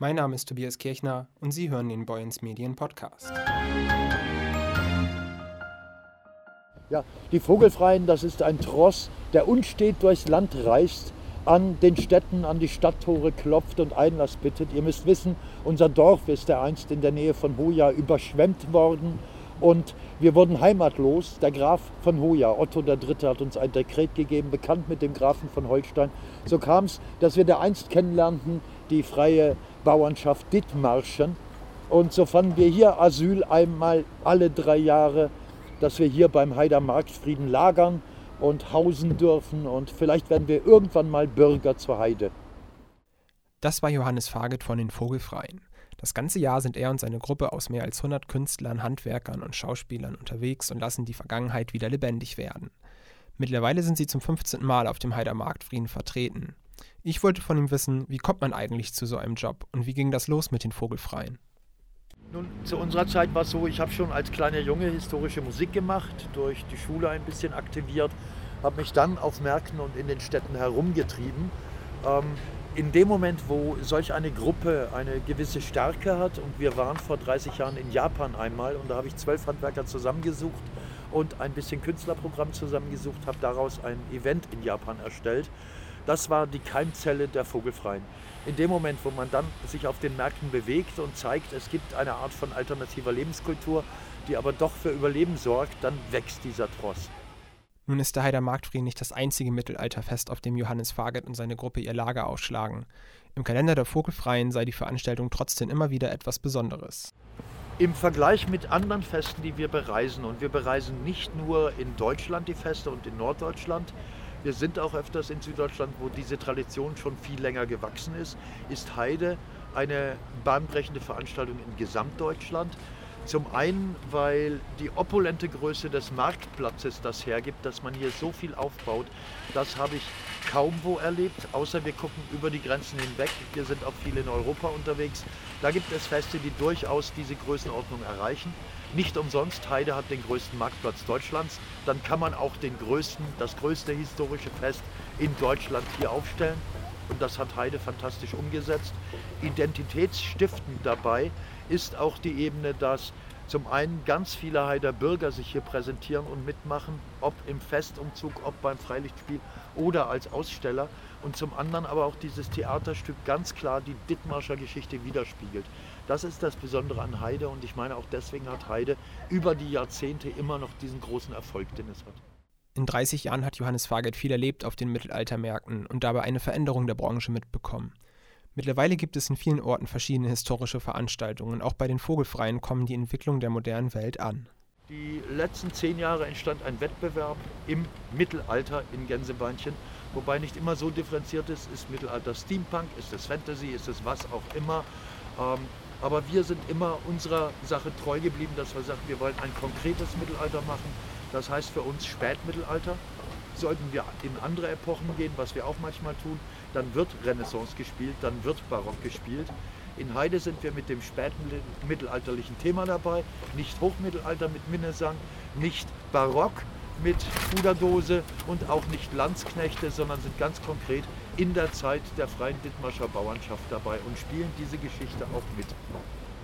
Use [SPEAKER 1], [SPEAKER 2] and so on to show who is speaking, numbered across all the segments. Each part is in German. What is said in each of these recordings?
[SPEAKER 1] Mein Name ist Tobias Kirchner und Sie hören den Boyens Medien Podcast.
[SPEAKER 2] Ja, die Vogelfreien, das ist ein Tross, der unstet durchs Land reist, an den Städten, an die Stadttore klopft und Einlass bittet. Ihr müsst wissen, unser Dorf ist der einst in der Nähe von Hoja überschwemmt worden und wir wurden heimatlos. Der Graf von Hoja, Otto III., hat uns ein Dekret gegeben, bekannt mit dem Grafen von Holstein. So kam es, dass wir der einst kennenlernten, die freie Bauernschaft Dithmarschen. Und so fanden wir hier Asyl einmal alle drei Jahre, dass wir hier beim Heider Marktfrieden lagern und hausen dürfen. Und vielleicht werden wir irgendwann mal Bürger zur Heide.
[SPEAKER 1] Das war Johannes Faget von den Vogelfreien. Das ganze Jahr sind er und seine Gruppe aus mehr als 100 Künstlern, Handwerkern und Schauspielern unterwegs und lassen die Vergangenheit wieder lebendig werden. Mittlerweile sind sie zum 15. Mal auf dem Heider Marktfrieden vertreten. Ich wollte von ihm wissen, wie kommt man eigentlich zu so einem Job und wie ging das los mit den Vogelfreien?
[SPEAKER 2] Nun, zu unserer Zeit war es so, ich habe schon als kleiner Junge historische Musik gemacht, durch die Schule ein bisschen aktiviert, habe mich dann auf Märkten und in den Städten herumgetrieben. Ähm, in dem Moment, wo solch eine Gruppe eine gewisse Stärke hat, und wir waren vor 30 Jahren in Japan einmal, und da habe ich zwölf Handwerker zusammengesucht und ein bisschen Künstlerprogramm zusammengesucht, habe daraus ein Event in Japan erstellt. Das war die Keimzelle der Vogelfreien. In dem Moment, wo man dann sich auf den Märkten bewegt und zeigt, es gibt eine Art von alternativer Lebenskultur, die aber doch für Überleben sorgt, dann wächst dieser Tross.
[SPEAKER 1] Nun ist der Heider Marktfrieden nicht das einzige Mittelalterfest, auf dem Johannes Faget und seine Gruppe ihr Lager ausschlagen. Im Kalender der Vogelfreien sei die Veranstaltung trotzdem immer wieder etwas Besonderes.
[SPEAKER 2] Im Vergleich mit anderen Festen, die wir bereisen, und wir bereisen nicht nur in Deutschland die Feste und in Norddeutschland, wir sind auch öfters in Süddeutschland, wo diese Tradition schon viel länger gewachsen ist, ist Heide eine bahnbrechende Veranstaltung in Gesamtdeutschland. Zum einen, weil die opulente Größe des Marktplatzes das hergibt, dass man hier so viel aufbaut. Das habe ich kaum wo erlebt, außer wir gucken über die Grenzen hinweg. Wir sind auch viel in Europa unterwegs. Da gibt es Feste, die durchaus diese Größenordnung erreichen. Nicht umsonst, Heide hat den größten Marktplatz Deutschlands. Dann kann man auch den größten, das größte historische Fest in Deutschland hier aufstellen. Und das hat Heide fantastisch umgesetzt. Identitätsstiftend dabei ist auch die Ebene, dass zum einen ganz viele Heider Bürger sich hier präsentieren und mitmachen, ob im Festumzug, ob beim Freilichtspiel oder als Aussteller. Und zum anderen aber auch dieses Theaterstück ganz klar die Dithmarscher Geschichte widerspiegelt. Das ist das Besondere an Heide und ich meine auch deswegen hat Heide über die Jahrzehnte immer noch diesen großen Erfolg, den es hat.
[SPEAKER 1] In 30 Jahren hat Johannes Faget viel erlebt auf den Mittelaltermärkten und dabei eine Veränderung der Branche mitbekommen. Mittlerweile gibt es in vielen Orten verschiedene historische Veranstaltungen. Auch bei den Vogelfreien kommen die Entwicklungen der modernen Welt an.
[SPEAKER 2] Die letzten zehn Jahre entstand ein Wettbewerb im Mittelalter in Gänsebeinchen, wobei nicht immer so differenziert ist, ist Mittelalter Steampunk, ist es Fantasy, ist es was auch immer. Ähm, aber wir sind immer unserer Sache treu geblieben, dass wir sagen, wir wollen ein konkretes Mittelalter machen. Das heißt für uns Spätmittelalter. Sollten wir in andere Epochen gehen, was wir auch manchmal tun, dann wird Renaissance gespielt, dann wird Barock gespielt. In Heide sind wir mit dem spätmittelalterlichen Thema dabei, nicht Hochmittelalter mit Minnesang, nicht Barock mit Puderdose und auch nicht Landsknechte, sondern sind ganz konkret in der Zeit der freien Dithmarscher Bauernschaft dabei und spielen diese Geschichte auch mit.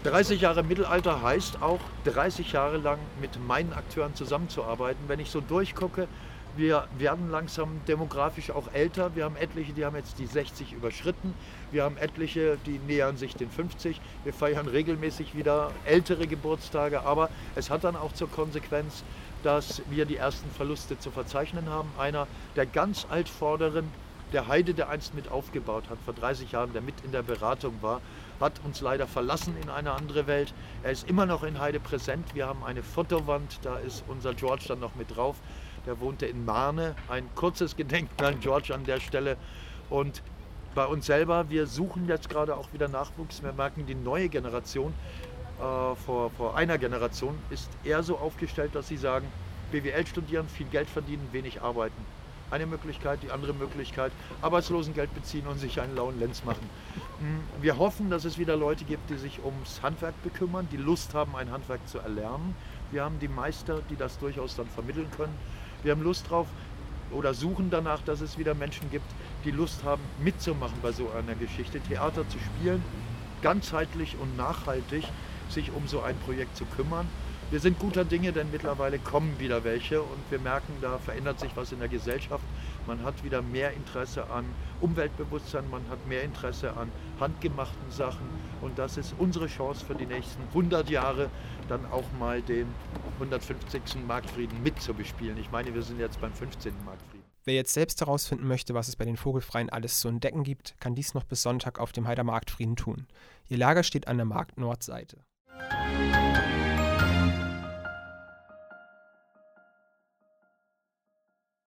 [SPEAKER 2] 30 Jahre Mittelalter heißt auch 30 Jahre lang mit meinen Akteuren zusammenzuarbeiten. Wenn ich so durchgucke, wir werden langsam demografisch auch älter. Wir haben etliche, die haben jetzt die 60 überschritten. Wir haben etliche, die nähern sich den 50. Wir feiern regelmäßig wieder ältere Geburtstage. Aber es hat dann auch zur Konsequenz, dass wir die ersten Verluste zu verzeichnen haben. Einer der ganz altvorderen, der Heide, der einst mit aufgebaut hat, vor 30 Jahren, der mit in der Beratung war, hat uns leider verlassen in eine andere Welt. Er ist immer noch in Heide präsent. Wir haben eine Fotowand, da ist unser George dann noch mit drauf der wohnte in Marne. Ein kurzes Gedenken an George an der Stelle. Und bei uns selber, wir suchen jetzt gerade auch wieder Nachwuchs. Wir merken, die neue Generation äh, vor, vor einer Generation ist eher so aufgestellt, dass sie sagen, BWL studieren, viel Geld verdienen, wenig arbeiten. Eine Möglichkeit, die andere Möglichkeit, Arbeitslosengeld beziehen und sich einen lauen Lenz machen. Hm, wir hoffen, dass es wieder Leute gibt, die sich ums Handwerk bekümmern, die Lust haben, ein Handwerk zu erlernen. Wir haben die Meister, die das durchaus dann vermitteln können. Wir haben Lust drauf oder suchen danach, dass es wieder Menschen gibt, die Lust haben, mitzumachen bei so einer Geschichte, Theater zu spielen. ganzheitlich und nachhaltig sich um so ein Projekt zu kümmern. Wir sind guter Dinge, denn mittlerweile kommen wieder welche und wir merken, da verändert sich was in der Gesellschaft. Man hat wieder mehr Interesse an Umweltbewusstsein, man hat mehr Interesse an handgemachten Sachen und das ist unsere Chance für die nächsten 100 Jahre, dann auch mal den 150. Marktfrieden mitzubespielen. Ich meine, wir sind jetzt beim 15. Marktfrieden.
[SPEAKER 1] Wer jetzt selbst herausfinden möchte, was es bei den Vogelfreien alles zu entdecken gibt, kann dies noch bis Sonntag auf dem Heider Marktfrieden tun. Ihr Lager steht an der Marktnordseite.